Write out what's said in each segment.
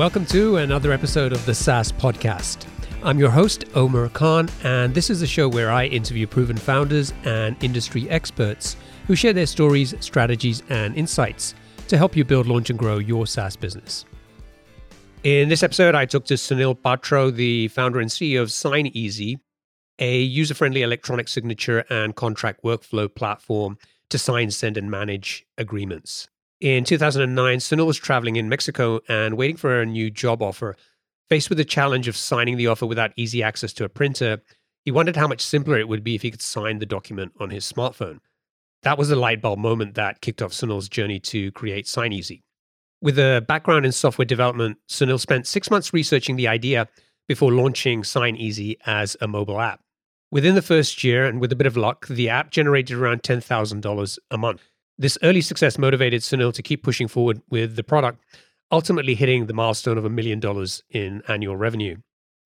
Welcome to another episode of the SaaS Podcast. I'm your host, Omar Khan, and this is a show where I interview proven founders and industry experts who share their stories, strategies, and insights to help you build, launch, and grow your SaaS business. In this episode, I talked to Sunil Patro, the founder and CEO of SignEasy, a user friendly electronic signature and contract workflow platform to sign, send, and manage agreements. In 2009, Sunil was traveling in Mexico and waiting for a new job offer. Faced with the challenge of signing the offer without easy access to a printer, he wondered how much simpler it would be if he could sign the document on his smartphone. That was the light bulb moment that kicked off Sunil's journey to create SignEasy. With a background in software development, Sunil spent six months researching the idea before launching SignEasy as a mobile app. Within the first year, and with a bit of luck, the app generated around $10,000 a month. This early success motivated Sunil to keep pushing forward with the product, ultimately hitting the milestone of a million dollars in annual revenue.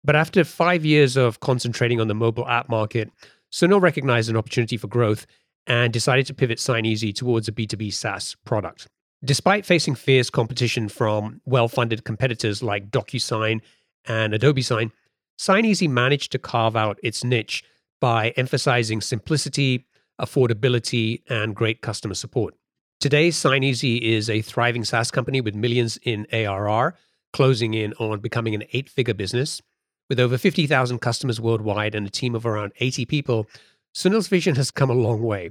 But after five years of concentrating on the mobile app market, Sunil recognized an opportunity for growth and decided to pivot SignEasy towards a B2B SaaS product. Despite facing fierce competition from well funded competitors like DocuSign and Adobe Sign, SignEasy managed to carve out its niche by emphasizing simplicity, affordability, and great customer support. Today, SignEasy is a thriving SaaS company with millions in ARR, closing in on becoming an eight figure business. With over 50,000 customers worldwide and a team of around 80 people, Sunil's vision has come a long way.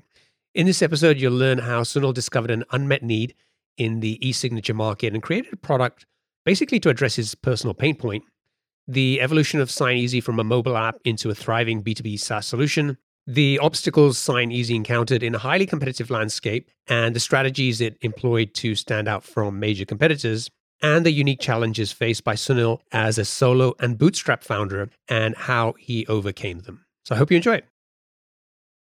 In this episode, you'll learn how Sunil discovered an unmet need in the e signature market and created a product basically to address his personal pain point the evolution of SignEasy from a mobile app into a thriving B2B SaaS solution, the obstacles SignEasy encountered in a highly competitive landscape and the strategies it employed to stand out from major competitors, and the unique challenges faced by Sunil as a solo and bootstrap founder and how he overcame them. So I hope you enjoy it.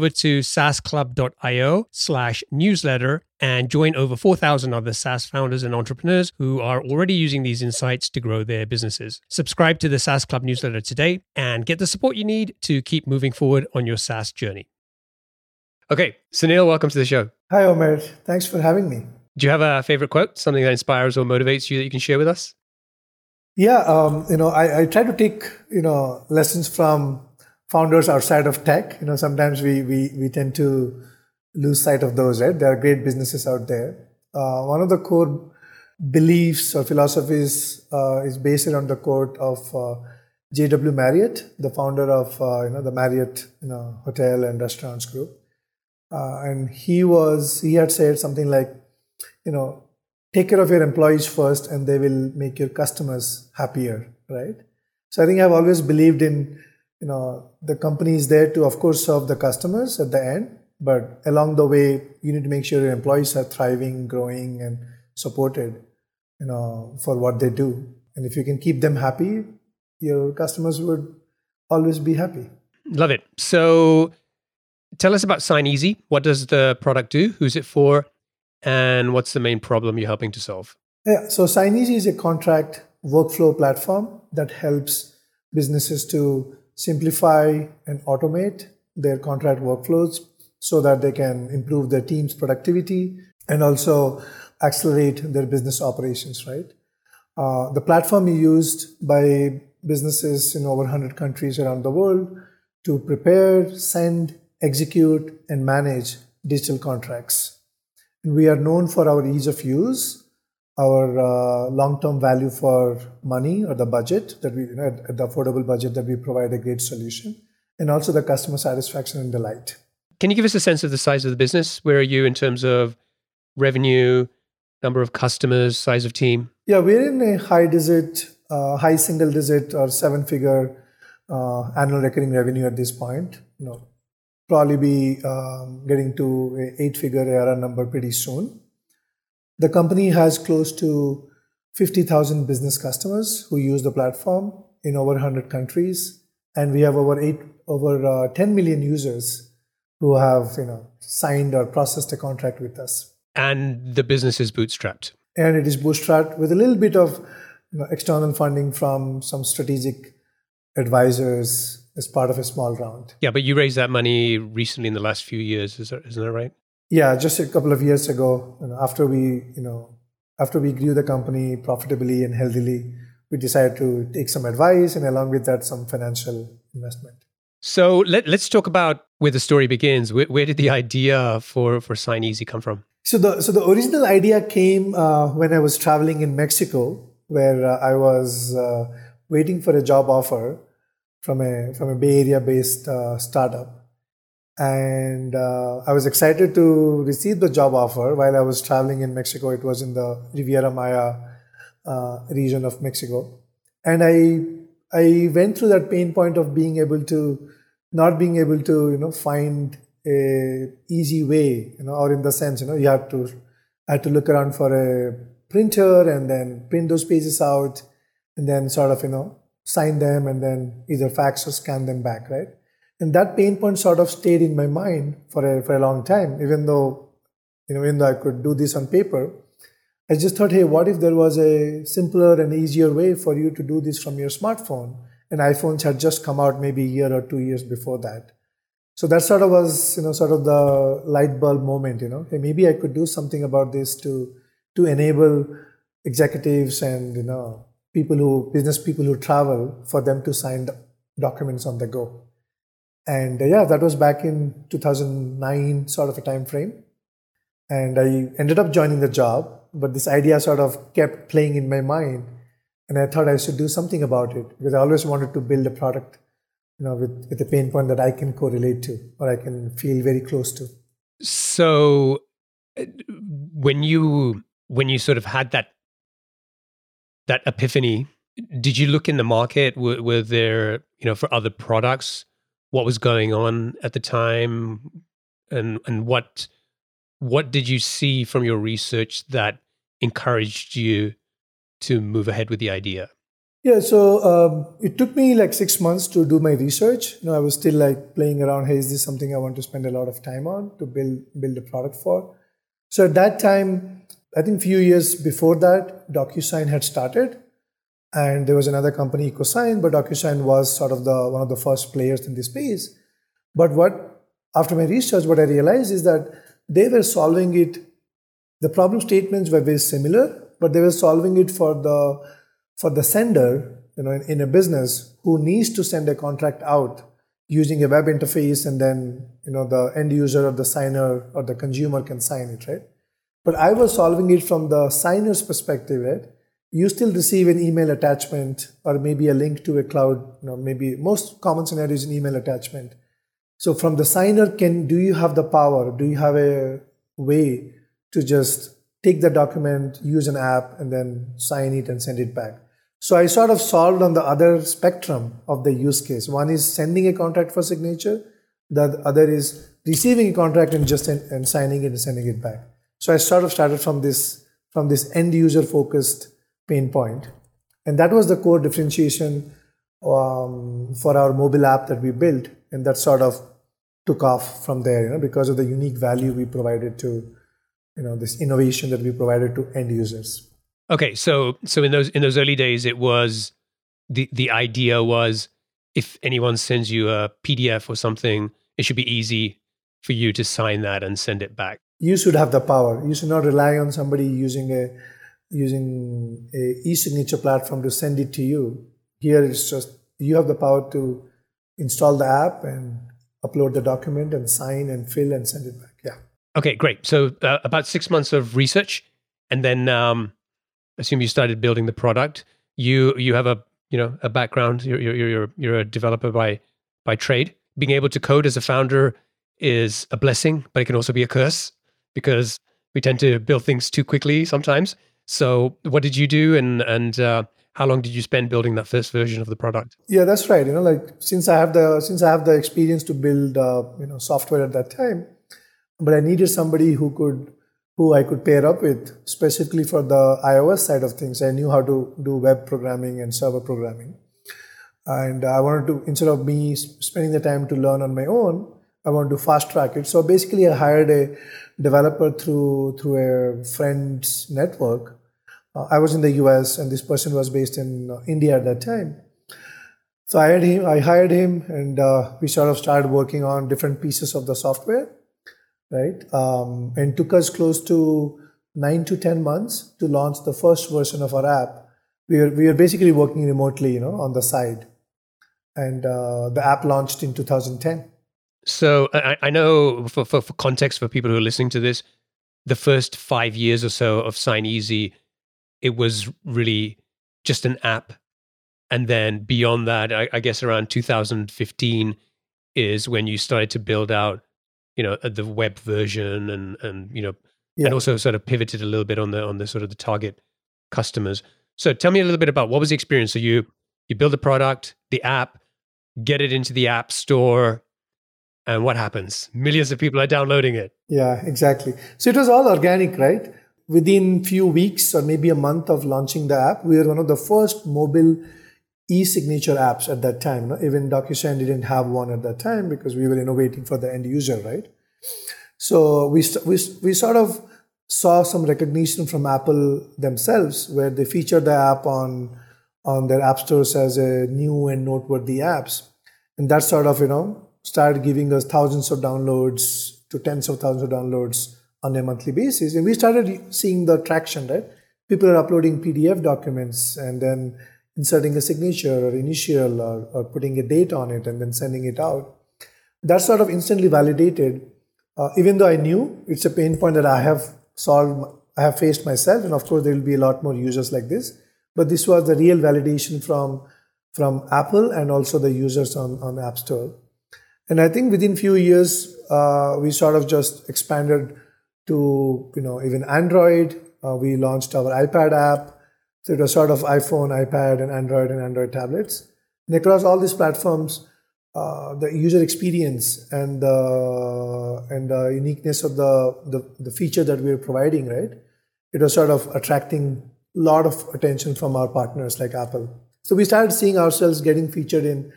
over to saasclub.io slash newsletter and join over 4,000 other SaaS founders and entrepreneurs who are already using these insights to grow their businesses. Subscribe to the SaaS Club newsletter today and get the support you need to keep moving forward on your SaaS journey. Okay, Sunil, welcome to the show. Hi, Omar. Thanks for having me. Do you have a favorite quote, something that inspires or motivates you that you can share with us? Yeah, um, you know, I, I try to take you know lessons from founders outside of tech. You know, sometimes we, we, we tend to lose sight of those, right? There are great businesses out there. Uh, one of the core beliefs or philosophies uh, is based on the quote of uh, J.W. Marriott, the founder of uh, you know the Marriott you know, hotel and restaurants group, uh, and he was he had said something like, you know, take care of your employees first and they will make your customers happier, right? So I think I've always believed in, you know, the company is there to, of course, serve the customers at the end, but along the way, you need to make sure your employees are thriving, growing, and supported, you know, for what they do. And if you can keep them happy, your customers would always be happy. Love it. So tell us about Sign Easy. What does the product do? Who's it for? And what's the main problem you're helping to solve? Yeah, so Sign Easy is a contract workflow platform that helps businesses to simplify and automate their contract workflows so that they can improve their team's productivity and also accelerate their business operations, right? Uh, the platform is used by businesses in over 100 countries around the world to prepare, send, execute, and manage digital contracts. And we are known for our ease of use, our uh, long-term value for money or the budget that we, you know, at the affordable budget that we provide a great solution, and also the customer satisfaction and delight. Can you give us a sense of the size of the business? Where are you in terms of revenue, number of customers, size of team? Yeah, we're in a high digit, uh, high single digit or seven figure uh, annual recurring revenue at this point. You know, probably be um, getting to eight figure ARR number pretty soon. The company has close to 50,000 business customers who use the platform in over 100 countries, and we have over eight over uh, 10 million users who have you know signed or processed a contract with us. And the business is bootstrapped. And it is bootstrapped with a little bit of you know, external funding from some strategic advisors as part of a small round. Yeah, but you raised that money recently in the last few years, is that, isn't that right? Yeah, just a couple of years ago, you know, after we, you know, after we grew the company profitably and healthily, we decided to take some advice and along with that, some financial investment. So let, let's talk about where the story begins. Where, where did the idea for, for Sign Easy come from? So the, so the original idea came uh, when I was traveling in Mexico, where uh, I was uh, waiting for a job offer from a from a Bay Area based uh, startup, and uh, I was excited to receive the job offer while I was traveling in Mexico. It was in the Riviera Maya uh, region of Mexico, and I I went through that pain point of being able to not being able to you know find a easy way you know or in the sense you know you have to I had to look around for a printer and then print those pages out and then sort of you know sign them and then either fax or scan them back, right? And that pain point sort of stayed in my mind for a, for a long time, even though, you know, even though I could do this on paper. I just thought, hey, what if there was a simpler and easier way for you to do this from your smartphone? And iPhones had just come out maybe a year or two years before that. So that sort of was, you know, sort of the light bulb moment, you know, hey, maybe I could do something about this to to enable executives and you know people who business people who travel for them to sign documents on the go and uh, yeah that was back in 2009 sort of a time frame. And i ended up joining the job but this idea sort of kept playing in my mind. And i thought i should do something about it because i always wanted to build a product you know with, with a pain point that i can correlate to or i can feel very close to. So uh, when you when you sort of had that that epiphany, did you look in the market? Were, were there, you know, for other products, what was going on at the time, and and what what did you see from your research that encouraged you to move ahead with the idea? Yeah, so um, it took me like six months to do my research. You know, I was still like playing around. Hey, is this something I want to spend a lot of time on to build build a product for? So at that time, I think a few years before that, DocuSign had started, and there was another company, EchoSign, but DocuSign was sort of the one of the first players in this space. But what, after my research, what I realized is that they were solving it. The problem statements were very similar, but they were solving it for the for the sender, you know, in, in a business who needs to send a contract out using a web interface, and then you know the end user or the signer or the consumer can sign it, right? But I was solving it from the signer's perspective, right? You still receive an email attachment or maybe a link to a cloud, you know, maybe most common scenario is an email attachment. So from the signer, can do you have the power? Do you have a way to just take the document, use an app, and then sign it and send it back. So I sort of solved on the other spectrum of the use case. One is sending a contract for signature, the other is receiving a contract and just and signing it and sending it back. So I sort of started from this from this end user focused pain point, and that was the core differentiation um, for our mobile app that we built, and that sort of took off from there. You know, because of the unique value we provided to, you know, this innovation that we provided to end users. Okay, so so in those in those early days, it was the the idea was if anyone sends you a PDF or something, it should be easy for you to sign that and send it back. You should have the power. You should not rely on somebody using a using a e-signature platform to send it to you. Here it's just you have the power to install the app and upload the document and sign and fill and send it back. Yeah. Okay, great. So uh, about six months of research, and then um, assume you started building the product. You you have a you know a background. You're you're you're, you're a developer by by trade. Being able to code as a founder is a blessing, but it can also be a curse because we tend to build things too quickly sometimes. So, what did you do, and and uh, how long did you spend building that first version of the product? Yeah, that's right. You know, like since I have the since I have the experience to build uh, you know software at that time, but I needed somebody who could who I could pair up with specifically for the iOS side of things. I knew how to do web programming and server programming. And I wanted to, instead of me spending the time to learn on my own, I wanted to fast track it. So basically, I hired a developer through through a friend's network. Uh, I was in the US, and this person was based in uh, India at that time. So I hired him. I hired him, and uh, we sort of started working on different pieces of the software right? Um, and took us close to nine to 10 months to launch the first version of our app. We were, we were basically working remotely, you know, on the side. And uh, the app launched in 2010. So I, I know for, for, for, context for people who are listening to this, the first five years or so of Sign Easy, it was really just an app. And then beyond that, I, I guess around 2015 is when you started to build out you know uh, the web version and and you know yeah. and also sort of pivoted a little bit on the on the sort of the target customers. So tell me a little bit about what was the experience. So you you build a product the app get it into the app store and what happens? Millions of people are downloading it. Yeah exactly. So it was all organic right within few weeks or maybe a month of launching the app we were one of the first mobile e-signature apps at that time. Even DocuSign didn't have one at that time because we were innovating for the end user, right? So we, we, we sort of saw some recognition from Apple themselves where they featured the app on, on their app stores as a new and noteworthy apps. And that sort of, you know, started giving us thousands of downloads to tens of thousands of downloads on a monthly basis. And we started seeing the traction, right? People are uploading PDF documents and then inserting a signature or initial or, or putting a date on it and then sending it out. That sort of instantly validated, uh, even though I knew it's a pain point that I have solved, I have faced myself, and of course there will be a lot more users like this. But this was the real validation from from Apple and also the users on, on App Store. And I think within few years, uh, we sort of just expanded to you know even Android. Uh, we launched our iPad app. So it was sort of iPhone, iPad, and Android and Android tablets. And across all these platforms, uh, the user experience and the and the uniqueness of the, the, the feature that we were providing, right? It was sort of attracting a lot of attention from our partners like Apple. So we started seeing ourselves getting featured in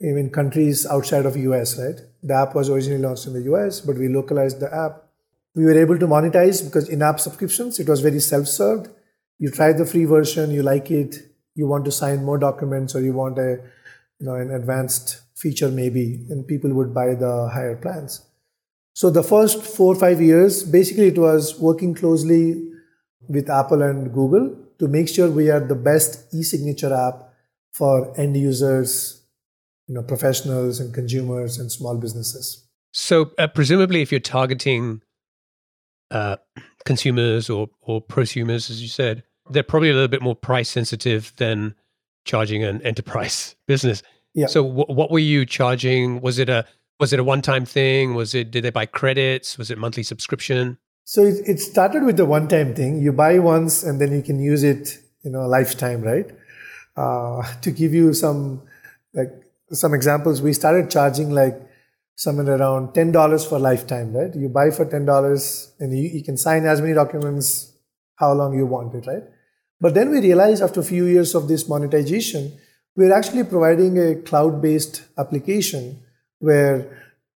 even countries outside of US, right? The app was originally launched in the US, but we localized the app. We were able to monetize because in-app subscriptions, it was very self-served you try the free version, you like it, you want to sign more documents, or you want a you know an advanced feature maybe, and people would buy the higher plans. So the first four or five years, basically, it was working closely with Apple and Google to make sure we are the best e-signature app for end users, you know, professionals and consumers and small businesses. So uh, presumably, if you're targeting uh, consumers or or prosumers, as you said, they're probably a little bit more price sensitive than charging an enterprise business. Yeah. So w- what were you charging? Was it a was it a one time thing? Was it did they buy credits? Was it monthly subscription? So it, it started with the one-time thing. You buy once and then you can use it, you know, lifetime, right? Uh, to give you some like some examples, we started charging like somewhere around ten dollars for lifetime, right? You buy for ten dollars and you, you can sign as many documents how long you want it, right? But then we realized after a few years of this monetization, we're actually providing a cloud-based application where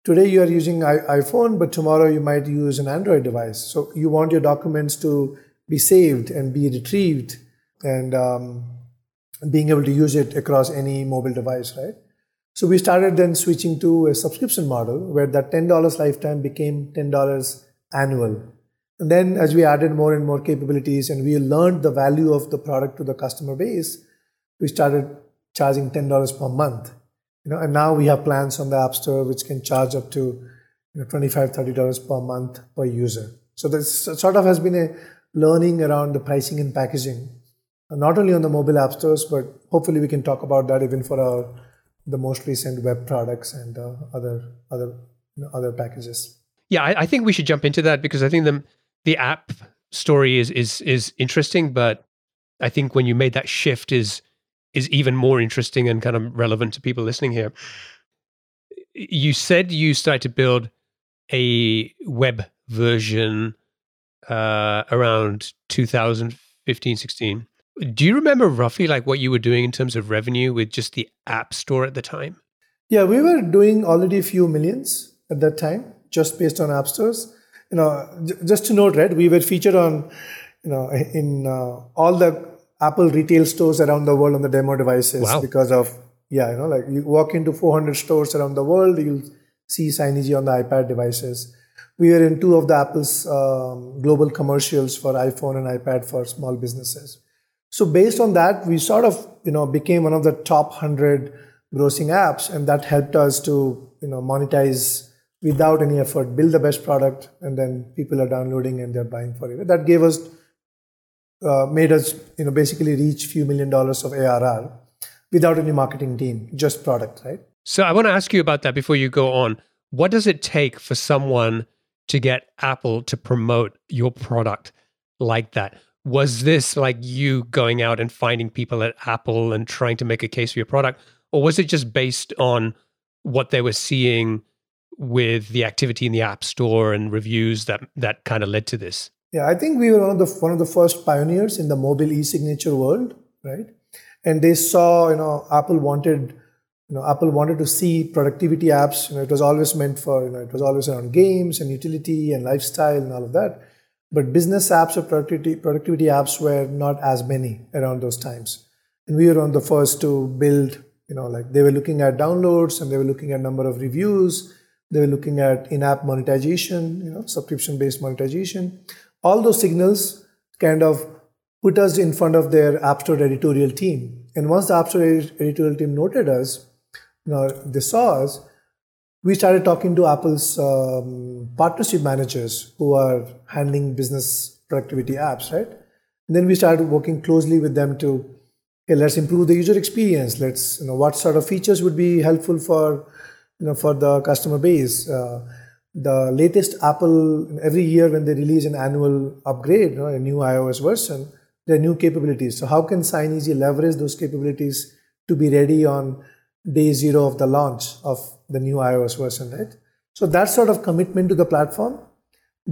today you are using iPhone, but tomorrow you might use an Android device. So you want your documents to be saved and be retrieved and um, being able to use it across any mobile device, right? So we started then switching to a subscription model where that $10 lifetime became $10 annual. And then as we added more and more capabilities and we learned the value of the product to the customer base, we started charging $10 per month. You know, and now we have plans on the App Store which can charge up to you know, $25, $30 per month per user. So this sort of has been a learning around the pricing and packaging, not only on the mobile app stores, but hopefully we can talk about that even for our the most recent web products and uh, other other you know, other packages. Yeah, I, I, think we should jump into that because I think the the app story is is is interesting, but I think when you made that shift is is even more interesting and kind of relevant to people listening here. You said you started to build a web version uh, around 2015, 16. Do you remember roughly like what you were doing in terms of revenue with just the app store at the time? Yeah, we were doing already a few millions at that time, just based on app stores. You know, j- just to note, right, we were featured on, you know, in uh, all the Apple retail stores around the world on the demo devices wow. because of yeah, you know, like you walk into 400 stores around the world, you'll see SignEasy on the iPad devices. We were in two of the Apple's um, global commercials for iPhone and iPad for small businesses. So based on that, we sort of, you know, became one of the top 100 grossing apps and that helped us to, you know, monetize without any effort, build the best product and then people are downloading and they're buying for it. That gave us, uh, made us, you know, basically reach few million dollars of ARR without any marketing team, just product, right? So I want to ask you about that before you go on. What does it take for someone to get Apple to promote your product like that? Was this like you going out and finding people at Apple and trying to make a case for your product? Or was it just based on what they were seeing with the activity in the App Store and reviews that that kind of led to this? Yeah, I think we were one of the one of the first pioneers in the mobile e-signature world, right? And they saw, you know, Apple wanted, you know, Apple wanted to see productivity apps. You know, it was always meant for, you know, it was always around games and utility and lifestyle and all of that. But business apps or productivity, productivity apps were not as many around those times. And we were on the first to build, you know, like they were looking at downloads and they were looking at number of reviews. They were looking at in-app monetization, you know, subscription-based monetization. All those signals kind of put us in front of their App Store editorial team. And once the App Store editorial team noted us, you know, they saw us, we started talking to Apple's um, partnership managers who are handling business productivity apps, right? And then we started working closely with them to, okay, let's improve the user experience. Let's, you know, what sort of features would be helpful for, you know, for the customer base. Uh, the latest Apple, every year when they release an annual upgrade, you know, a new iOS version, there are new capabilities. So how can SignEasy leverage those capabilities to be ready on day zero of the launch of the new iOS version, right? So that sort of commitment to the platform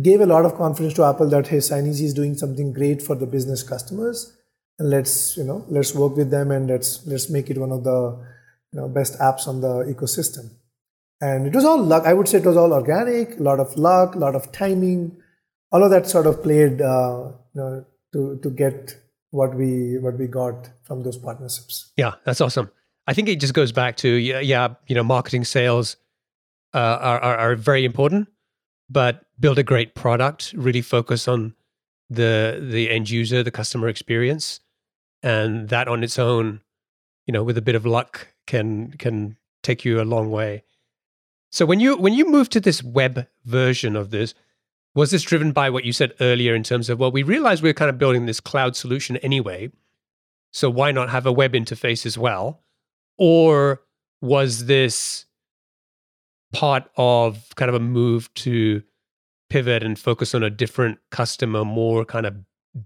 gave a lot of confidence to Apple that hey, SignEasy is doing something great for the business customers, and let's you know let's work with them and let's let's make it one of the you know best apps on the ecosystem. And it was all luck. I would say it was all organic, a lot of luck, a lot of timing, all of that sort of played uh, you know, to to get what we what we got from those partnerships. Yeah, that's awesome. I think it just goes back to yeah, yeah you know, marketing sales uh, are, are, are very important, but build a great product. Really focus on the the end user, the customer experience, and that on its own, you know, with a bit of luck, can can take you a long way. So when you when you moved to this web version of this, was this driven by what you said earlier in terms of well, we realized we are kind of building this cloud solution anyway, so why not have a web interface as well? Or was this part of kind of a move to pivot and focus on a different customer, more kind of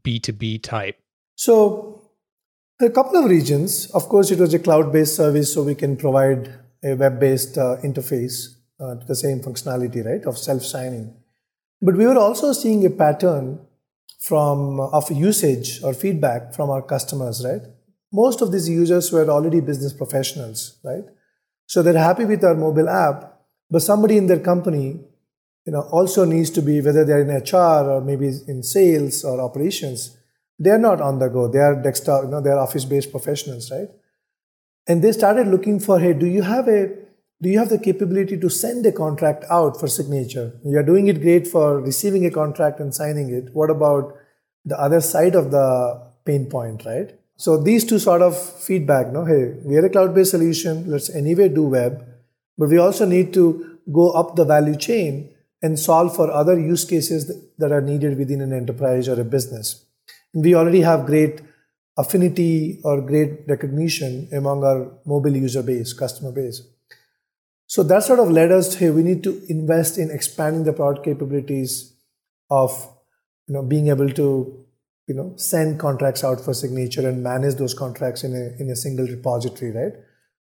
B2B type? So, a couple of regions. Of course, it was a cloud based service, so we can provide a web based uh, interface uh, to the same functionality, right, of self signing. But we were also seeing a pattern from of usage or feedback from our customers, right? Most of these users were already business professionals, right? So they're happy with our mobile app, but somebody in their company, you know, also needs to be whether they're in HR or maybe in sales or operations. They're not on the go. They are desktop, you know, they're office-based professionals, right? And they started looking for, hey, do you have a do you have the capability to send a contract out for signature? You're doing it great for receiving a contract and signing it. What about the other side of the pain point, right? So these two sort of feedback, no, hey, we are a cloud-based solution. Let's anyway do web, but we also need to go up the value chain and solve for other use cases that are needed within an enterprise or a business. And we already have great affinity or great recognition among our mobile user base, customer base. So that sort of led us hey, we need to invest in expanding the product capabilities of you know being able to you know send contracts out for signature and manage those contracts in a in a single repository, right?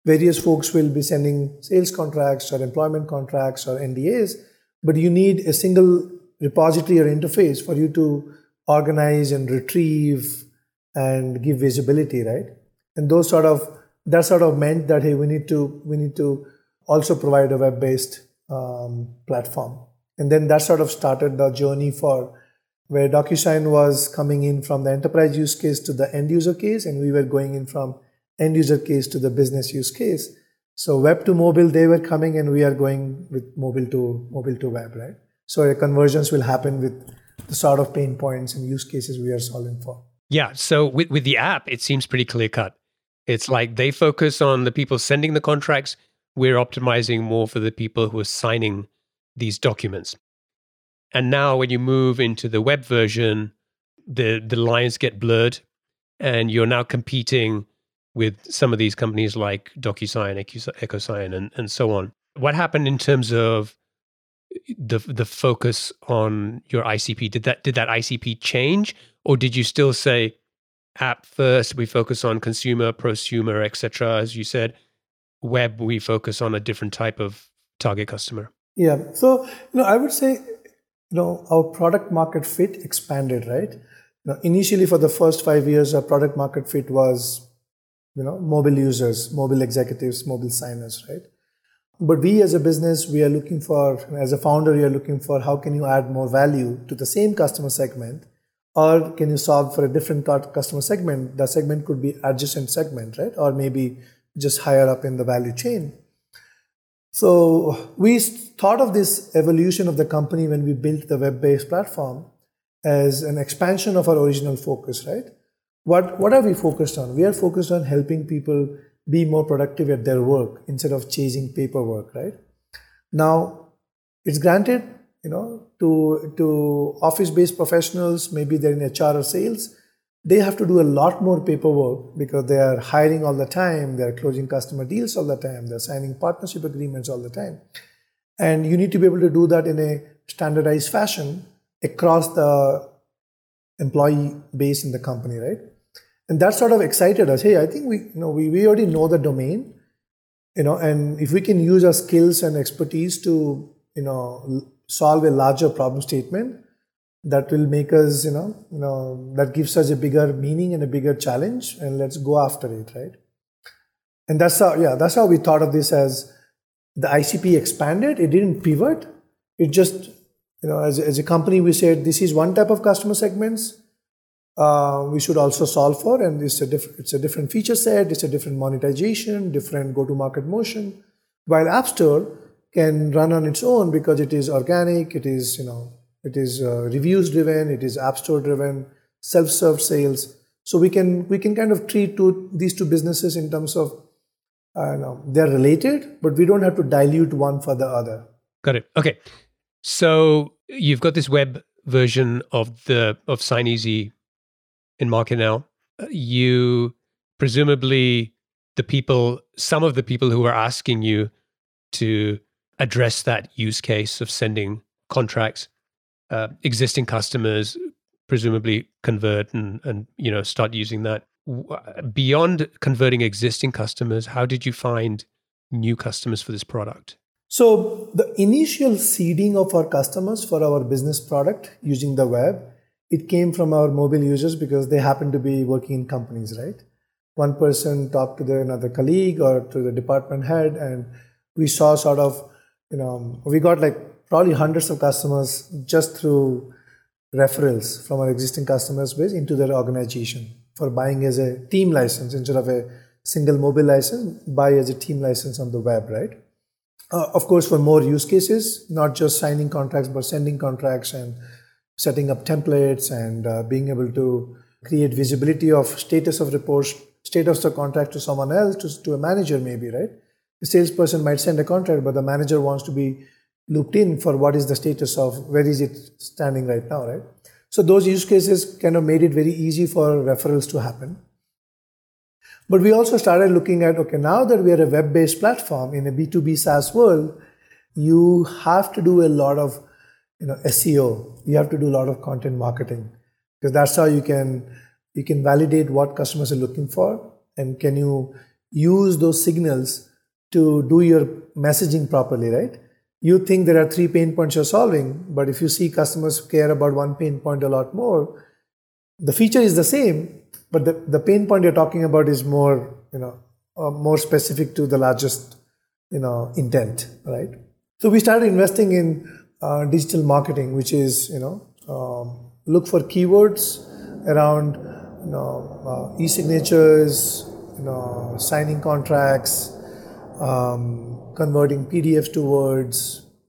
Various folks will be sending sales contracts or employment contracts or NDAs, but you need a single repository or interface for you to organize and retrieve and give visibility, right? And those sort of that sort of meant that hey, we need to we need to also provide a web-based um, platform. And then that sort of started the journey for where DocuSign was coming in from the enterprise use case to the end user case, and we were going in from end user case to the business use case. So web to mobile, they were coming, and we are going with mobile to mobile to web, right? So the conversions will happen with the sort of pain points and use cases we are solving for. Yeah. So with, with the app, it seems pretty clear cut. It's like they focus on the people sending the contracts we're optimizing more for the people who are signing these documents. And now when you move into the web version, the the lines get blurred and you're now competing with some of these companies like DocuSign, EchoSign, and, and so on. What happened in terms of the the focus on your ICP? Did that did that ICP change, or did you still say app first? We focus on consumer, prosumer, etc. As you said, web we focus on a different type of target customer yeah so you know i would say you know our product market fit expanded right? Now, initially for the first five years our product market fit was you know mobile users mobile executives mobile signers right? But we as a business we are looking for as a founder we are looking for how can you add more value to the same customer segment or can you solve for a different customer segment? The segment could be adjacent segment right? Or maybe just higher up in the value chain. So we thought of this evolution of the company when we built the web-based platform as an expansion of our original focus, right? What, what are we focused on? We are focused on helping people be more productive at their work instead of chasing paperwork, right? Now, it's granted, you know, to, to office-based professionals, maybe they're in HR or sales, they have to do a lot more paperwork because they are hiring all the time, they're closing customer deals all the time, they're signing partnership agreements all the time. And you need to be able to do that in a standardized fashion across the employee base in the company, right? And that sort of excited us. Hey, I think we, you know, we, we already know the domain, you know, and if we can use our skills and expertise to, you know, solve a larger problem statement, that will make us you know you know that gives us a bigger meaning and a bigger challenge and let's go after it right? And that's how yeah that's how we thought of this as the icp expanded. It didn't pivot. It just you know as, as a company we said this is one type of customer segments uh, we should also solve for and it's a, diff- it's a different feature set it's a different monetization different go to market motion while app store can run on its own because it is organic it is you know it is uh, reviews driven it is app store driven self-serve sales. So we can we can kind of treat two, these two businesses in terms of uh, know, they're related but we don't have to dilute one for the other. Got it. Okay. So you've got this web version of the of SignEasy in market now. You presumably the people some of the people who are asking you to address that use case of sending contracts uh, existing customers presumably convert and and you know start using that. Beyond converting existing customers, how did you find new customers for this product? So the initial seeding of our customers for our business product using the web, it came from our mobile users because they happen to be working in companies, right? One person talked to the, another colleague or to the department head, and we saw sort of, you know, we got like probably hundreds of customers just through referrals from our existing customers base into their organization for buying as a team license instead of a single mobile license, buy as a team license on the web, right? Uh, of course, for more use cases, not just signing contracts, but sending contracts and setting up templates and uh, being able to create visibility of status of reports, status of the contract to someone else, to, to a manager maybe, right? The salesperson might send a contract, but the manager wants to be looped in for what is the status of where is it standing right now, right? So those use cases kind of made it very easy for referrals to happen. But we also started looking at okay, now that we are a web based platform in a B2B SaaS world, you have to do a lot of you know, SEO. You have to do a lot of content marketing because that's how you can you can validate what customers are looking for and can you use those signals to do your messaging properly, right? You think there are three pain points you're solving, but if you see customers care about one pain point a lot more, the feature is the same, but the, the pain point you're talking about is more you know uh, more specific to the largest you know intent right? So we started investing in uh, digital marketing which is you know um, look for keywords around you know uh, e-signatures you know signing contracts um, converting pdfs to words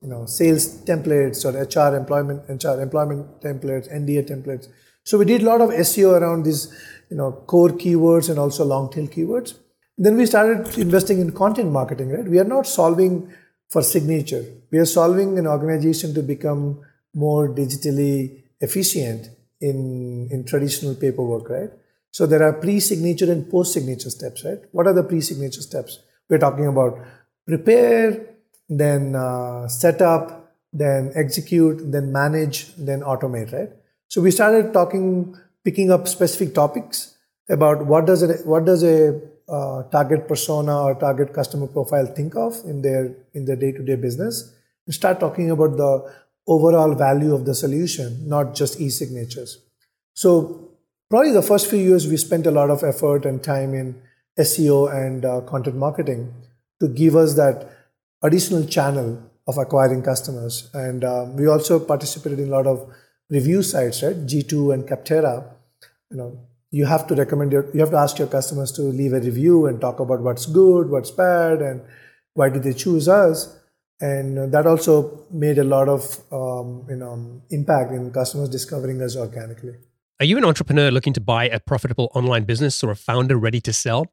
you know sales templates or hr employment hr employment templates nda templates so we did a lot of seo around these you know, core keywords and also long tail keywords. Then we started investing in content marketing, right? We are not solving for signature. We are solving an organization to become more digitally efficient in, in traditional paperwork, right? So there are pre-signature and post-signature steps, right? What are the pre-signature steps? We're talking about prepare, then uh, set up, then execute, then manage, then automate, right? So we started talking picking up specific topics about what does it what does a uh, target persona or target customer profile think of in their in their day-to-day business and start talking about the overall value of the solution not just e-signatures so probably the first few years we spent a lot of effort and time in seo and uh, content marketing to give us that additional channel of acquiring customers and uh, we also participated in a lot of review sites, right? G2 and Capterra, you know, you have to recommend your, you have to ask your customers to leave a review and talk about what's good, what's bad, and why did they choose us. And that also made a lot of um, you know impact in customers discovering us organically. Are you an entrepreneur looking to buy a profitable online business or a founder ready to sell?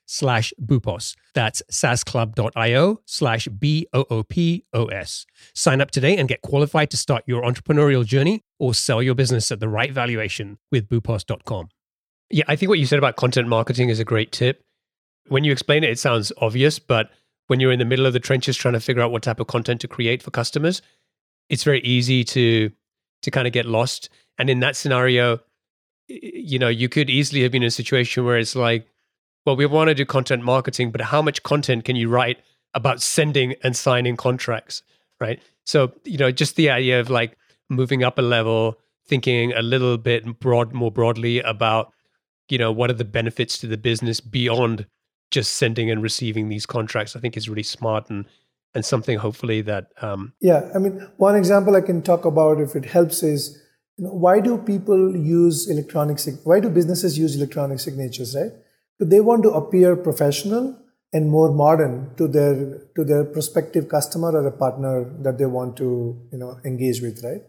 slash Boopos. That's saasclub.io slash B-O-O-P-O-S. Sign up today and get qualified to start your entrepreneurial journey or sell your business at the right valuation with boopos.com. Yeah, I think what you said about content marketing is a great tip. When you explain it, it sounds obvious, but when you're in the middle of the trenches trying to figure out what type of content to create for customers, it's very easy to to kind of get lost. And in that scenario, you know, you could easily have been in a situation where it's like, well, we want to do content marketing, but how much content can you write about sending and signing contracts, right? So, you know, just the idea of like moving up a level, thinking a little bit broad, more broadly about, you know, what are the benefits to the business beyond just sending and receiving these contracts, I think is really smart and and something hopefully that. Um, yeah, I mean, one example I can talk about if it helps is, you know, why do people use electronic? Why do businesses use electronic signatures, right? They want to appear professional and more modern to their to their prospective customer or a partner that they want to you know engage with right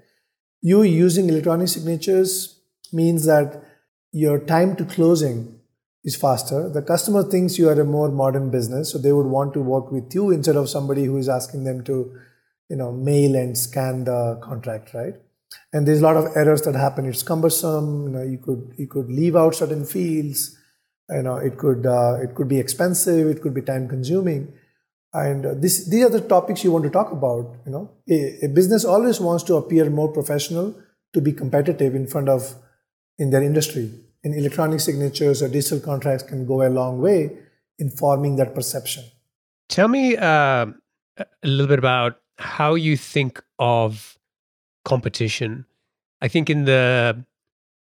you using electronic signatures means that your time to closing is faster. The customer thinks you are a more modern business, so they would want to work with you instead of somebody who is asking them to, you know, mail and scan the contract, right? And there's a lot of errors that happen. It's cumbersome. You know, you could you could leave out certain fields. You know, it could uh, it could be expensive. It could be time consuming. And this these are the topics you want to talk about. You know, a, a business always wants to appear more professional to be competitive in front of in their industry in electronic signatures or digital contracts can go a long way in forming that perception. Tell me uh, a little bit about how you think of competition. I think in the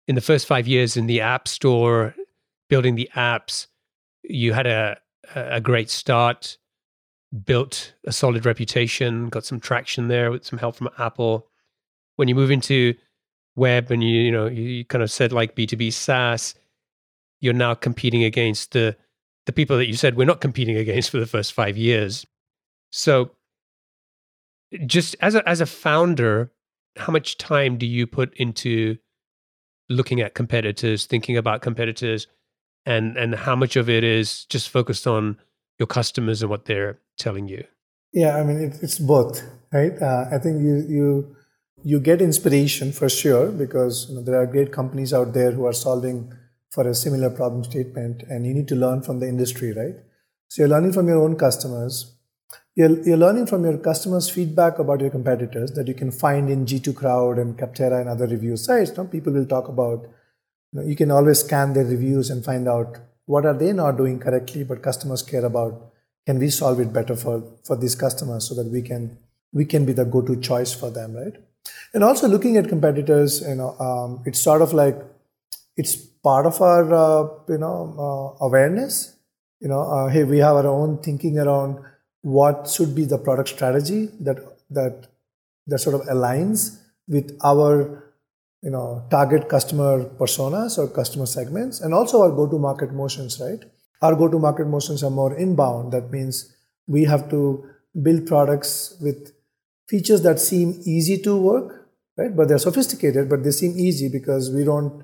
in the first five years in the App Store, building the apps, you had a a great start, built a solid reputation, got some traction there with some help from Apple. When you move into web and you you know you kind of said like b2b saas you're now competing against the the people that you said we're not competing against for the first 5 years so just as a as a founder how much time do you put into looking at competitors thinking about competitors and and how much of it is just focused on your customers and what they're telling you? Yeah i mean it, it's both right? Uh, i think you you you get inspiration for sure because you know, there are great companies out there who are solving for a similar problem statement and you need to learn from the industry right? So you're learning from your own customers. You're, you're learning from your customers feedback about your competitors that you can find in G2 Crowd and Capterra and other review sites. Some people will talk about you, know, you can always scan their reviews and find out what are they not doing correctly but customers care about can we solve it better for for these customers so that we can we can be the go-to choice for them right and also looking at competitors, you know, um, it's sort of like it's part of our uh, you know uh, awareness. You know, uh, hey, we have our own thinking around what should be the product strategy that that that sort of aligns with our you know target customer personas or customer segments, and also our go-to-market motions. Right, our go-to-market motions are more inbound. That means we have to build products with features that seem easy to work, right? But they're sophisticated, but they seem easy because we don't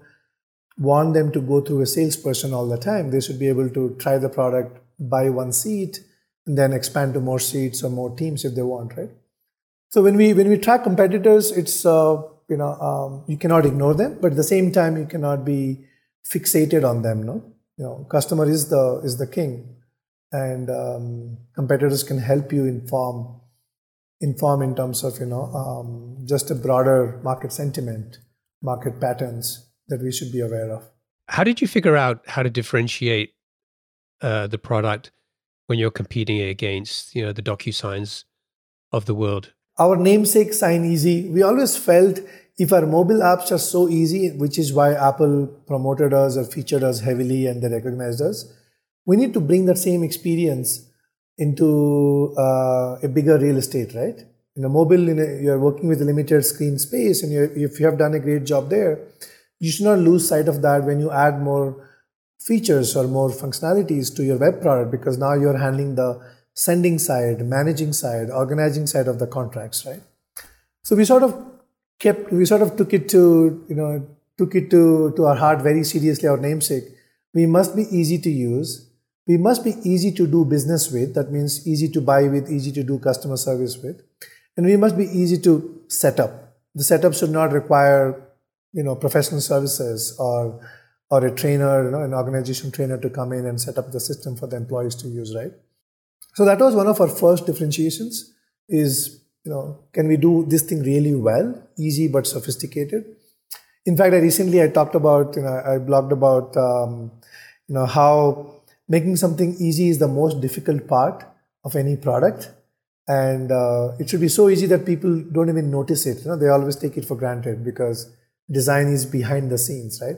want them to go through a salesperson all the time. They should be able to try the product, buy one seat, and then expand to more seats or more teams if they want, right? So when we when we track competitors, it's uh, you know um, you cannot ignore them, but at the same time you cannot be fixated on them. No, you know, customer is the is the king, and um, competitors can help you inform inform in terms of you know um, just a broader market sentiment, market patterns that we should be aware of. How did you figure out how to differentiate uh, the product when you're competing against you know the DocuSigns of the world? Our namesake SignEasy. We always felt if our mobile apps are so easy, which is why Apple promoted us or featured us heavily and they recognized us, we need to bring that same experience into uh, a bigger real estate, right? In a mobile, in a, you're working with a limited screen space, and if you have done a great job there, you should not lose sight of that when you add more features or more functionalities to your web product because now you're handling the sending side, managing side, organizing side of the contracts, right? So we sort of kept, we sort of took it to, you know, took it to, to our heart very seriously, our namesake. We must be easy to use we must be easy to do business with. That means easy to buy with, easy to do customer service with. And we must be easy to set up. The setup should not require, you know, professional services or or a trainer, you know, an organization trainer to come in and set up the system for the employees to use, right? So that was one of our first differentiations is, you know, can we do this thing really well, easy but sophisticated? In fact, I recently I talked about, you know, I blogged about, um, you know, how making something easy is the most difficult part of any product. And uh, it should be so easy that people don't even notice it. You know they always take it for granted because design is behind the scenes right?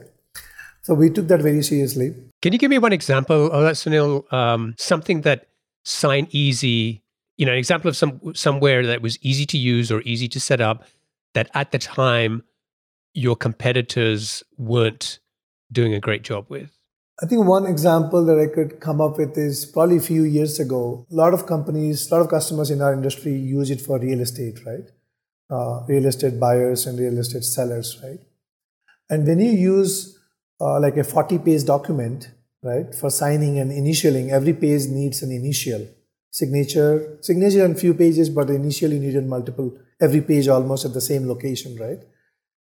So we took that very seriously. Can you give me one example of that Sunil um, something that SignEasy you know an example of some somewhere that was easy to use or easy to set up that at the time your competitors weren't doing a great job with I think one example that I could come up with is probably a few years ago. A lot of companies, a lot of customers in our industry use it for real estate, right? Uh, real estate buyers and real estate sellers, right? And when you use uh, like a 40 page document, right, for signing and initialing, every page needs an initial signature, signature on few pages, but initially needed multiple, every page almost at the same location, right?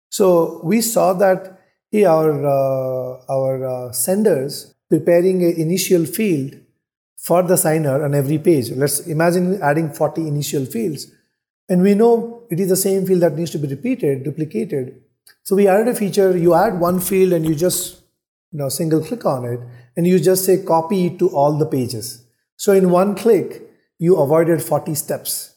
So we saw that hey, our, uh, our uh, senders preparing an initial field for the signer on every page. Let's imagine adding 40 initial fields. And we know it is the same field that needs to be repeated, duplicated. So we added a feature, you add one field and you just you know, single click on it and you just say copy to all the pages. So in one click, you avoided 40 steps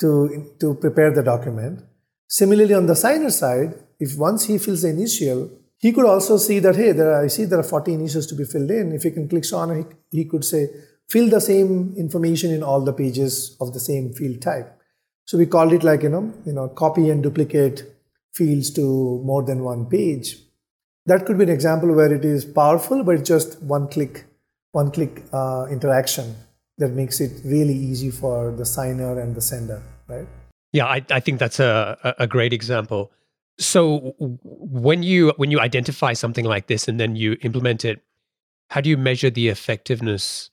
to, to prepare the document. Similarly, on the signer side, if once he fills the initial, he could also see that, hey, there are, I see there are 40 initials to be filled in. If he can click on it, he, he could say, fill the same information in all the pages of the same field type. So we called it like, you know, you know, copy and duplicate fields to more than one page. That could be an example where it is powerful, but just one click, one click uh, interaction that makes it really easy for the signer and the sender, right? Yeah, I, I think that's a, a great example. So when you when you identify something like this and then you implement it, how do you measure the effectiveness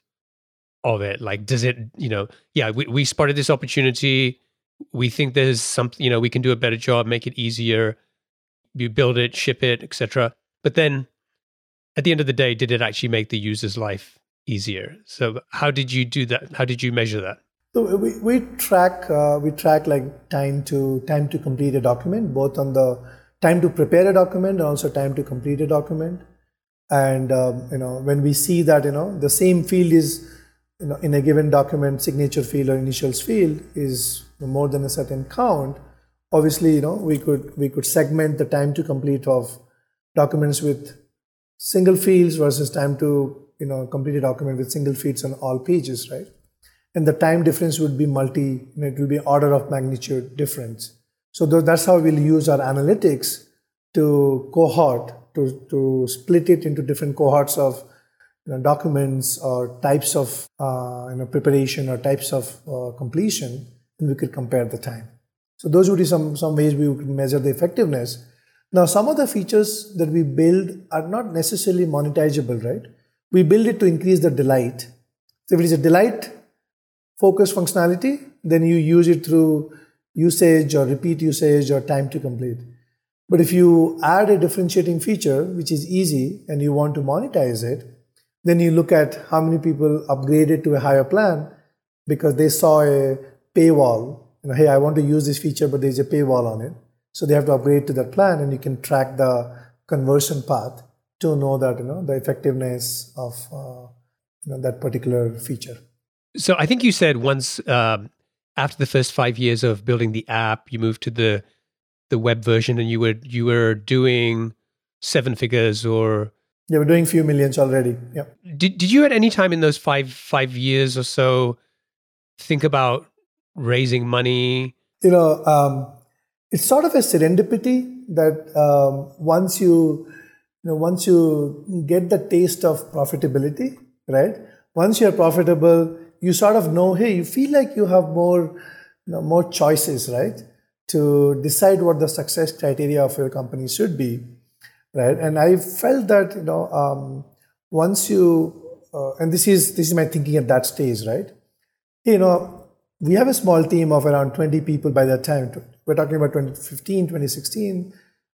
of it? Like, does it, you know, yeah, we, we spotted this opportunity. We think there's something, you know, we can do a better job, make it easier. You build it, ship it, etc. But then at the end of the day, did it actually make the user's life easier? So how did you do that? How did you measure that? So we, we track uh, we track like time to time to complete a document, both on the time to prepare a document and also time to complete a document. And um, you know when we see that you know the same field is you know in a given document signature field or initials field is more than a certain count, obviously you know we could we could segment the time to complete of documents with single fields versus time to you know complete a document with single fields on all pages, right? and the time difference would be multi, it will be order of magnitude difference. So that's how we'll use our analytics to cohort, to, to split it into different cohorts of you know, documents or types of uh, you know, preparation or types of uh, completion, and we could compare the time. So those would be some, some ways we could measure the effectiveness. Now, some of the features that we build are not necessarily monetizable, right? We build it to increase the delight. So if it is a delight focus functionality, then you use it through usage or repeat usage or time to complete. But if you add a differentiating feature, which is easy, and you want to monetize it, then you look at how many people upgraded to a higher plan because they saw a paywall. You know, hey, I want to use this feature, but there's a paywall on it. So they have to upgrade to that plan, and you can track the conversion path to know that you know the effectiveness of uh, you know, that particular feature. So I think you said once um, after the first five years of building the app, you moved to the the web version, and you were you were doing seven figures or yeah, we're doing a few millions already. Yeah. Did Did you at any time in those five five years or so think about raising money? You know, um, it's sort of a serendipity that um, once you you know once you get the taste of profitability, right? Once you're profitable, you sort of know, hey, you feel like you have more, you know, more choices, right? To decide what the success criteria of your company should be, right? And I felt that, you know, um, once you, uh, and this is this is my thinking at that stage, right? You know, we have a small team of around 20 people by that time. We're talking about 2015, 2016.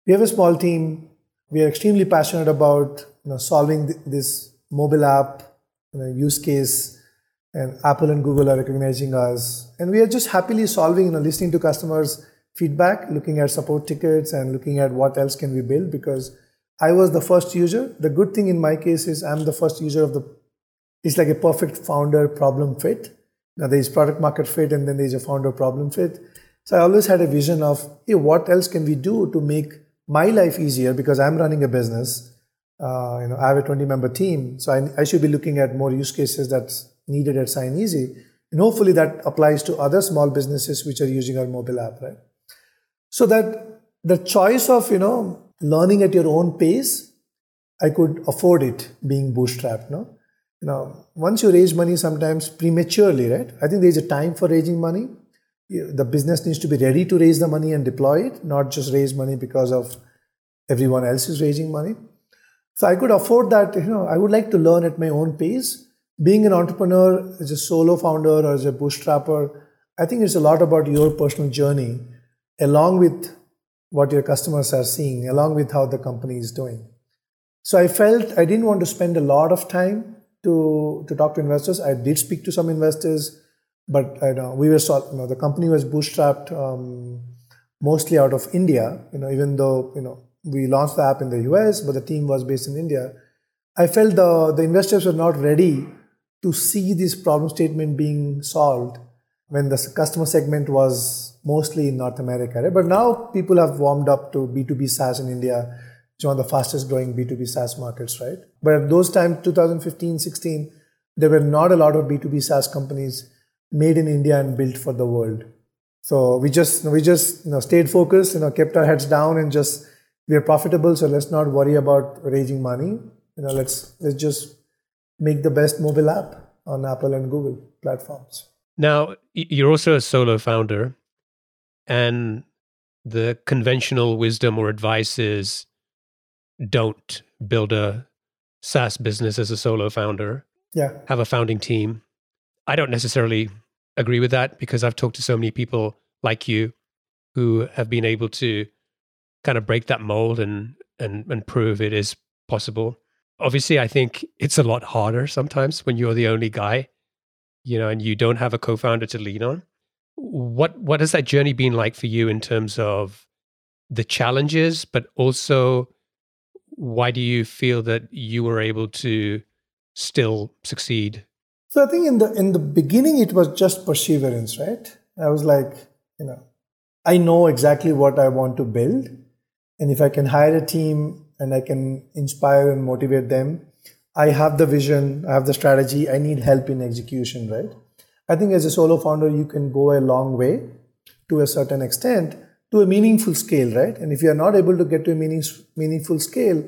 We have a small team. We are extremely passionate about you know, solving this mobile app you know, use case and Apple and Google are recognizing us. And we are just happily solving, you know, listening to customers' feedback, looking at support tickets and looking at what else can we build because I was the first user. The good thing in my case is I'm the first user of the, it's like a perfect founder problem fit. Now there's product market fit and then there's a founder problem fit. So I always had a vision of, hey, what else can we do to make my life easier because I'm running a business. Uh, you know, I have a 20 member team. So I, I should be looking at more use cases that's needed at SignEasy. And hopefully that applies to other small businesses which are using our mobile app, right? So that the choice of, you know, learning at your own pace, I could afford it being bootstrapped, no? You know, once you raise money sometimes prematurely, right? I think there's a time for raising money. The business needs to be ready to raise the money and deploy it, not just raise money because of everyone else is raising money. So I could afford that. You know, I would like to learn at my own pace. Being an entrepreneur, as a solo founder or as a bootstrapper, I think it's a lot about your personal journey, along with what your customers are seeing, along with how the company is doing. So I felt I didn't want to spend a lot of time to to talk to investors. I did speak to some investors, but I know we were you know the company was bootstrapped um, mostly out of India. You know, even though you know we launched the app in the US, but the team was based in India. I felt the the investors were not ready to see this problem statement being solved when the customer segment was mostly in North America. Right? But now people have warmed up to B2B SaaS in India it's one of the fastest growing B2B SaaS markets, right? But at those times, 2015, 16, there were not a lot of B2B SaaS companies made in India and built for the world. So we just we just you know, stayed focused, you know, kept our heads down and just we are profitable, so let's not worry about raising money. You know, let's let's just make the best mobile app on Apple and Google platforms. Now, you're also a solo founder, and the conventional wisdom or advice is don't build a SaaS business as a solo founder. Yeah. Have a founding team. I don't necessarily agree with that because I've talked to so many people like you who have been able to kind of break that mold and and and prove it is possible. Obviously, I think it's a lot harder sometimes when you're the only guy, you know, and you don't have a co-founder to lean on. What what has that journey been like for you in terms of the challenges, but also why do you feel that you were able to still succeed? So I think in the in the beginning it was just perseverance, right? I was like, you know, I know exactly what I want to build, and if I can hire a team and I can inspire and motivate them, I have the vision, I have the strategy. I need help in execution, right? I think as a solo founder, you can go a long way to a certain extent, to a meaningful scale, right? And if you are not able to get to a meaning, meaningful scale,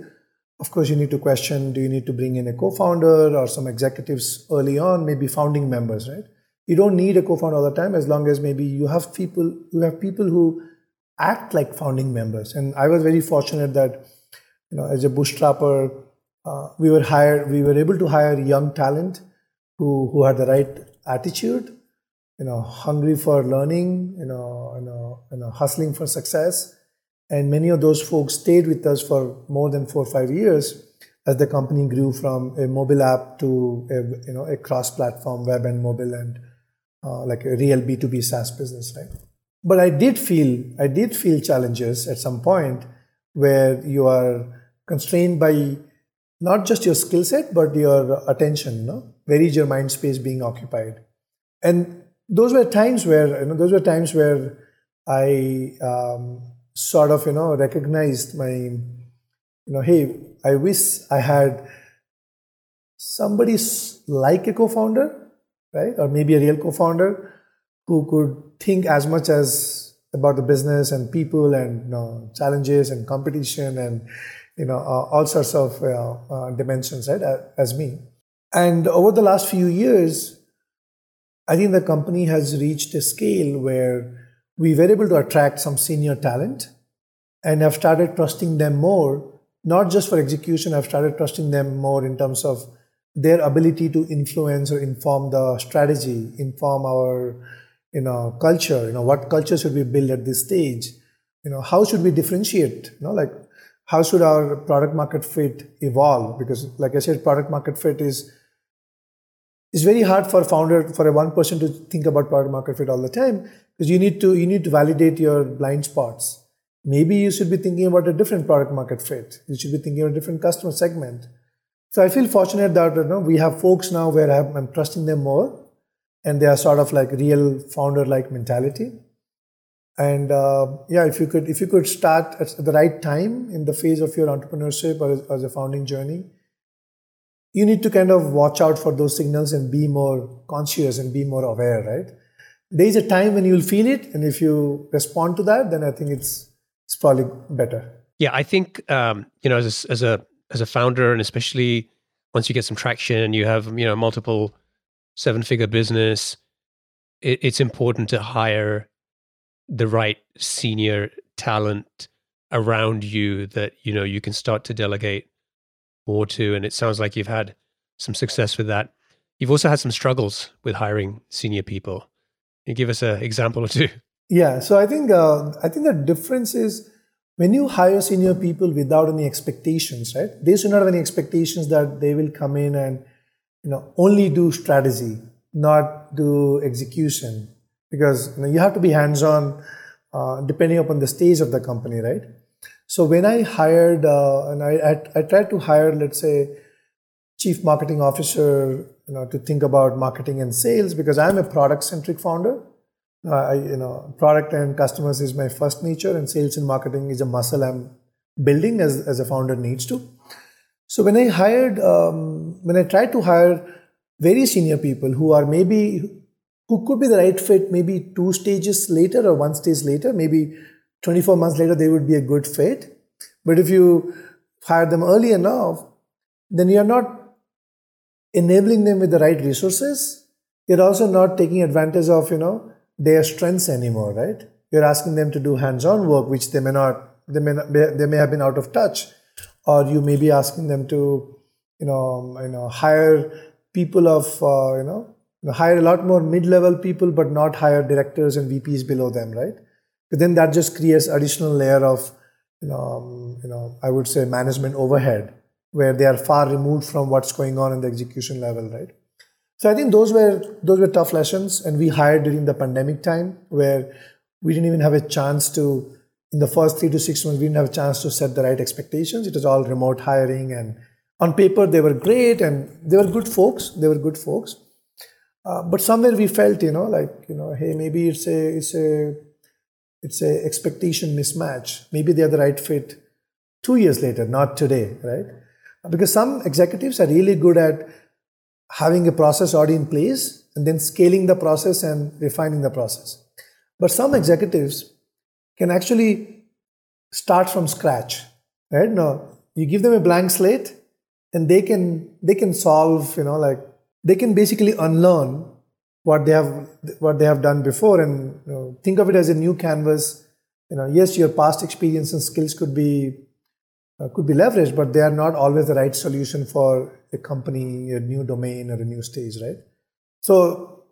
of course, you need to question do you need to bring in a co founder or some executives early on, maybe founding members, right? You don't need a co founder all the time as long as maybe you have people, you have people who act like founding members. And I was very fortunate that, you know, as a bootstrapper, uh, we were hired, we were able to hire young talent who, who had the right attitude you know, hungry for learning, you know, you know, you know, hustling for success. And many of those folks stayed with us for more than four or five years as the company grew from a mobile app to a, you know, a cross-platform web and mobile and uh, like a real B2B SaaS business, right? But I did feel, I did feel challenges at some point where you are constrained by not just your skill set, but your attention, no? Where is your mind space being occupied? And those were times where you know those were times where I um, sort of you know recognized my you know hey I wish I had somebody like a co-founder right? Or maybe a real co-founder who could think as much as about the business and people and you know, challenges and competition and you know uh, all sorts of uh, uh, dimensions right as me. And over the last few years I think the company has reached a scale where we were able to attract some senior talent and have started trusting them more, not just for execution, I've started trusting them more in terms of their ability to influence or inform the strategy, inform our you know culture, you know, what culture should we build at this stage? You know, how should we differentiate? You know, like how should our product market fit evolve? Because like I said, product market fit is it's very hard for a founder for a one person to think about product market fit all the time because you need to you need to validate your blind spots. Maybe you should be thinking about a different product market fit. You should be thinking about a different customer segment. So i feel fortunate that you know, we have folks now where I'm, I'm trusting them more and they are sort of like real founder like mentality. And uh, yeah if you could if you could start at the right time in the phase of your entrepreneurship or as a founding journey you need to kind of watch out for those signals and be more conscious and be more aware, right? There is a time when you'll feel it, and if you respond to that, then I think it's it's probably better. Yeah, I think um, you know, as a, as a as a founder, and especially once you get some traction and you have you know multiple seven figure business, it, it's important to hire the right senior talent around you that you know you can start to delegate more to and it sounds like you've had some success with that. You've also had some struggles with hiring senior people. Can you give us an example or two? Yeah so i think uh, i think the difference is when you hire senior people without any expectations right? They should not have any expectations that they will come in and you know only do strategy not do execution because you, know, you have to be hands on uh, depending upon the stage of the company right so when I hired, uh, and I, I, I, tried to hire, let's say, chief marketing officer, you know, to think about marketing and sales because I'm a product centric founder. Uh, I, you know, product and customers is my first nature, and sales and marketing is a muscle I'm building as, as a founder needs to. So when I hired, um, when I tried to hire very senior people who are maybe who could be the right fit, maybe two stages later or one stage later, maybe 24 months later, they would be a good fit. But if you hire them early enough, then you're not enabling them with the right resources. You're also not taking advantage of, you know, their strengths anymore, right? You're asking them to do hands-on work, which they may not, they may not, they may have been out of touch, or you may be asking them to, you know, you know, hire people of, uh, you know, hire a lot more mid-level people, but not hire directors and VPs below them, right? Then that just creates additional layer of, you know, um, you know, I would say management overhead, where they are far removed from what's going on in the execution level, right? So I think those were those were tough lessons, and we hired during the pandemic time, where we didn't even have a chance to. In the first three to six months, we didn't have a chance to set the right expectations. It was all remote hiring, and on paper they were great, and they were good folks. They were good folks, uh, but somewhere we felt, you know, like you know, hey, maybe it's a it's a it's a expectation mismatch. Maybe they're the right fit two years later, not today, right? Because some executives are really good at having a process already in place and then scaling the process and refining the process. But some executives can actually start from scratch, right? No, you give them a blank slate and they can they can solve, you know, like they can basically unlearn what they have what they have done before. And you know, think of it as a new canvas. You know yes your past experience and skills could be uh, could be leveraged but they are not always the right solution for a company a new domain or a new stage right? So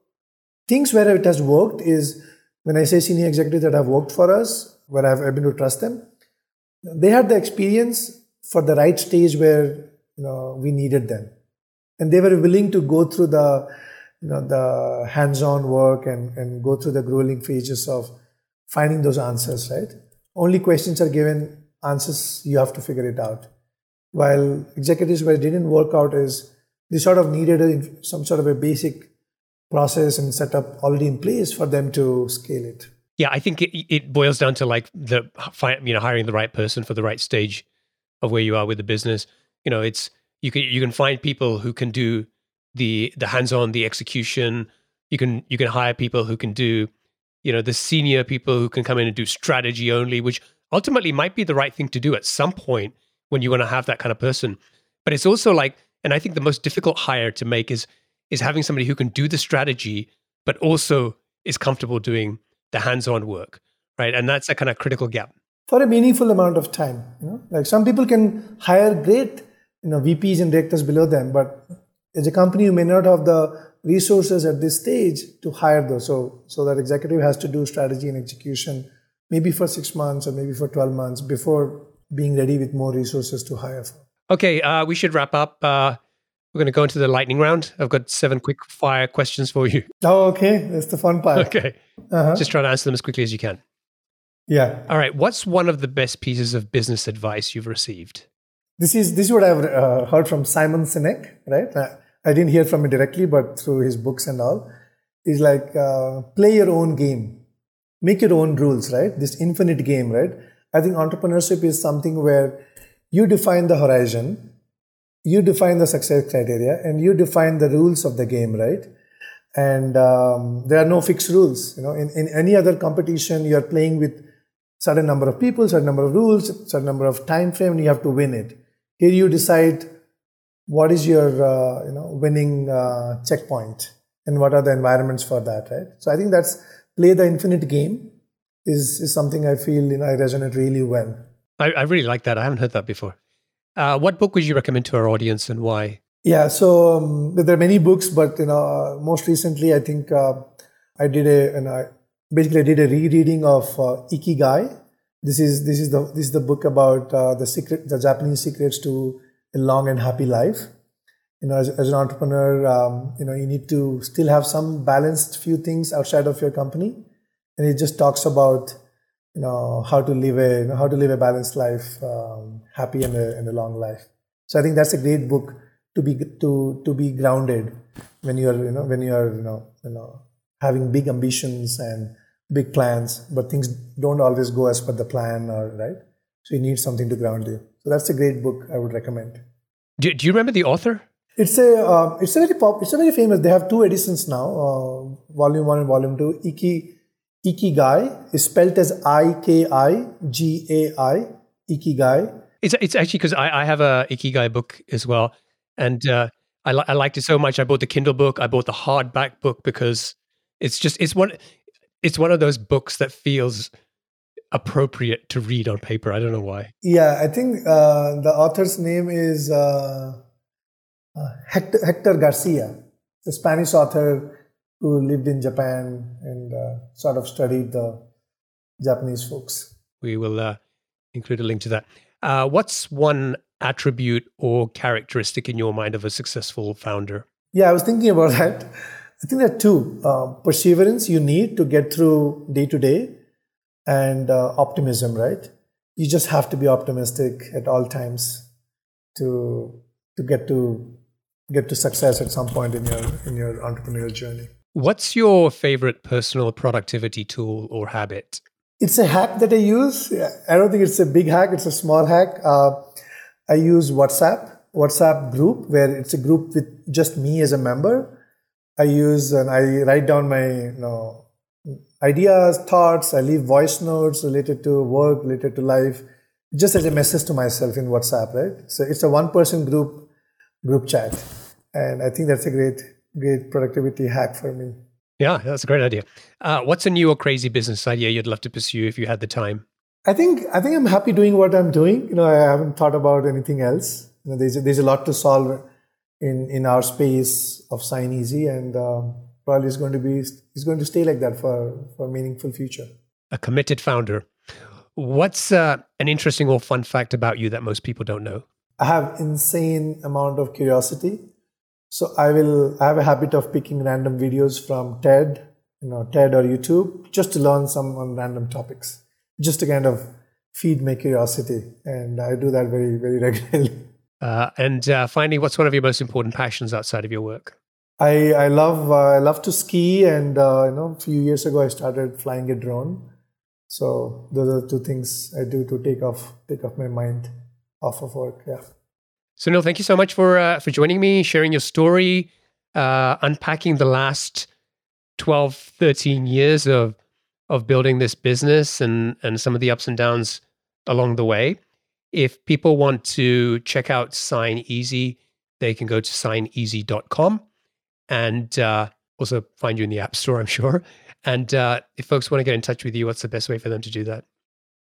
things where it has worked is when i say senior executives that have worked for us where i've been to trust them they had the experience for the right stage where you know we needed them. And they were willing to go through the you know the hands-on work and, and go through the grueling phases of finding those answers right? Only questions are given answers you have to figure it out. While executives where it didn't work out is they sort of needed a, some sort of a basic process and setup already in place for them to scale it. Yeah i think it, it boils down to like the you know hiring the right person for the right stage of where you are with the business. You know it's you can you can find people who can do the the hands-on, the execution. You can you can hire people who can do, you know, the senior people who can come in and do strategy only, which ultimately might be the right thing to do at some point when you want to have that kind of person. But it's also like, and I think the most difficult hire to make is is having somebody who can do the strategy, but also is comfortable doing the hands-on work, right? And that's a kind of critical gap for a meaningful amount of time. You know, like some people can hire great, you know, VPs and directors below them, but as a company, you may not have the resources at this stage to hire those. So, so that executive has to do strategy and execution maybe for six months or maybe for 12 months before being ready with more resources to hire for. Okay, uh, we should wrap up. Uh, we're going to go into the lightning round. I've got seven quick fire questions for you. Oh, okay. That's the fun part. Okay. Uh-huh. Just try to answer them as quickly as you can. Yeah. All right. What's one of the best pieces of business advice you've received? This is this is what I've uh, heard from Simon Sinek, right? Uh, I didn't hear from him directly, but through his books and all. Is like uh, play your own game, make your own rules, right? This infinite game, right? I think entrepreneurship is something where you define the horizon, you define the success criteria, and you define the rules of the game, right? And um, there are no fixed rules. You know, in, in any other competition, you are playing with certain number of people, certain number of rules, certain number of time frame, and you have to win it. Here you decide what is your uh, you know winning uh, checkpoint and what are the environments for that, right? So I think that's play the infinite game is, is something I feel you know I resonate really well. I, I really like that. I haven't heard that before. Uh, what book would you recommend to our audience and why? Yeah, so um, there are many books, but you know, most recently, I think uh, I did a, you know, basically I did a rereading of uh, Ikigai. This is this is the this is the book about uh, the secret, the Japanese secrets to a long and happy life. You know, as, as an entrepreneur, um, you know, you need to still have some balanced few things outside of your company, and it just talks about you know how to live a you know, how to live a balanced life, um, happy and a, and a long life. So I think that's a great book to be to to be grounded when you're you know when you're you know you know having big ambitions and big plans, but things don't always go as per the plan or right. So you need something to ground you. So that's a great book I would recommend. Do, do you remember the author? It's a uh, it's a very pop. It's a very famous. They have two editions now, uh, volume one and volume two. Iki Ikigai is spelled as I K I G A I. Ikigai. It's it's actually because I, I have a Ikigai book as well, and uh, I li- I liked it so much. I bought the Kindle book. I bought the hardback book because it's just it's one it's one of those books that feels appropriate to read on paper. I don't know why. Yeah, I think uh, the author's name is uh, uh, Hector, Hector, Garcia, the Spanish author who lived in Japan and uh, sort of studied the Japanese folks. We will uh, include a link to that. Uh, what's one attribute or characteristic in your mind of a successful founder? Yeah, I was thinking about that. I think there are two perseverance you need to get through day to day and uh, optimism, right? You just have to be optimistic at all times to to get to get to success at some point in your in your entrepreneurial journey. What's your favorite personal productivity tool or habit? It's a hack that I use. I don't think it's a big hack. It's a small hack. Uh, I use WhatsApp, WhatsApp group, where it's a group with just me as a member. I use and I write down my you know ideas, thoughts. I leave voice notes related to work, related to life, just as a message to myself in WhatsApp, right? So it's a one-person group group chat, and I think that's a great great productivity hack for me. Yeah, that's a great idea. Uh, what's a new or crazy business idea you'd love to pursue if you had the time? I think I think I'm happy doing what I'm doing. You know, I haven't thought about anything else. You know, there's a, there's a lot to solve in in our space of SignEasy, and um, probably is going to be is going to stay like that for for a meaningful future. A committed founder. What's uh, an interesting or fun fact about you that most people don't know? I have insane amount of curiosity, so I will I have a habit of picking random videos from TED, you know, TED or YouTube, just to learn some on random topics, just to kind of feed my curiosity, and I do that very very regularly. Uh, and uh, finally, what's one of your most important passions outside of your work? I, I love uh, I love to ski, and uh, you know, a few years ago I started flying a drone. So those are two things I do to take off take off my mind off of work. Yeah. Sunil, thank you so much for uh, for joining me, sharing your story, uh, unpacking the last 12, 13 years of of building this business and and some of the ups and downs along the way. If people want to check out SignEasy, they can go to signeasy.com and uh, also find you in the App Store, I'm sure. And uh, if folks want to get in touch with you, what's the best way for them to do that?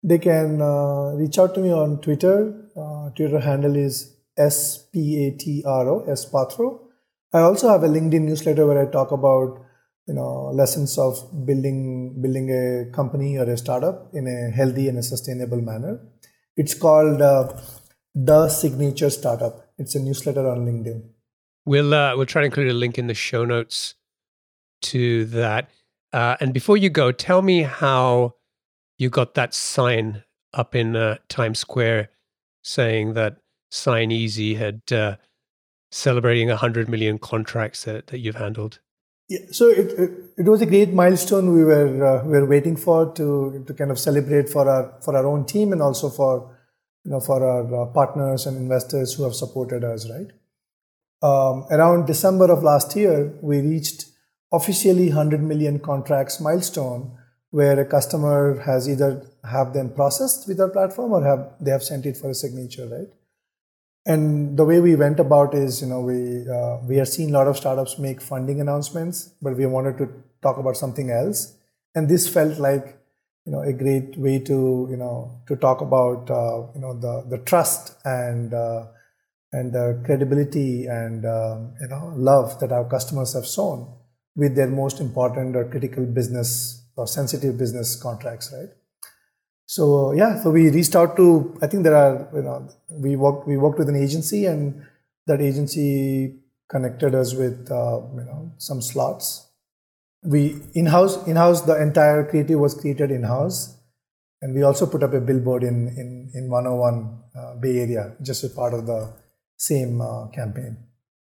They can uh, reach out to me on Twitter. Uh, Twitter handle is S P A T R O, S Patro. I also have a LinkedIn newsletter where I talk about you know lessons of building building a company or a startup in a healthy and a sustainable manner. It's called uh, the Signature Startup. It's a newsletter on LinkedIn. We'll uh, we'll try to include a link in the show notes to that. Uh, and before you go, tell me how you got that sign up in uh, Times Square saying that SignEasy had uh, celebrating 100 million contracts that, that you've handled. Yeah, so it, it, it was a great milestone we were uh, we were waiting for to to kind of celebrate for our for our own team and also for you know for our uh, partners and investors who have supported us right um, around December of last year, we reached officially 100 million contracts milestone where a customer has either have them processed with our platform or have they have sent it for a signature, right? And the way we went about is, you know, we uh, we are seeing a lot of startups make funding announcements, but we wanted to talk about something else, and this felt like you know a great way to you know to talk about uh, you know the the trust and uh, and the credibility and um, you know love that our customers have shown with their most important or critical business or sensitive business contracts, right? So yeah, so we reached out to. I think there are you know we worked we worked with an agency and that agency connected us with uh, you know some slots. We in-house in-house the entire creative was created in-house, and we also put up a billboard in in in 101 uh, Bay Area just as part of the same uh, campaign.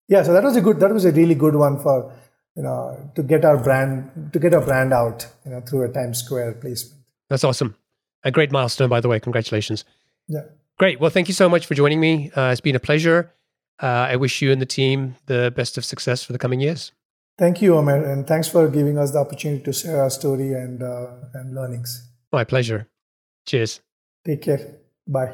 Yeah, so that was a good that was a really good one for you know to get our brand to get our brand out you know through a Times Square placement. That's awesome. A great milestone, by the way. Congratulations. Yeah. Great. Well, thank you so much for joining me. Uh, it's been a pleasure. Uh, I wish you and the team the best of success for the coming years. Thank you, Omar, and thanks for giving us the opportunity to share our story and uh, and learnings. My pleasure. Cheers. Take care. Bye.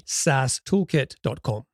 thesaastoolkit.com.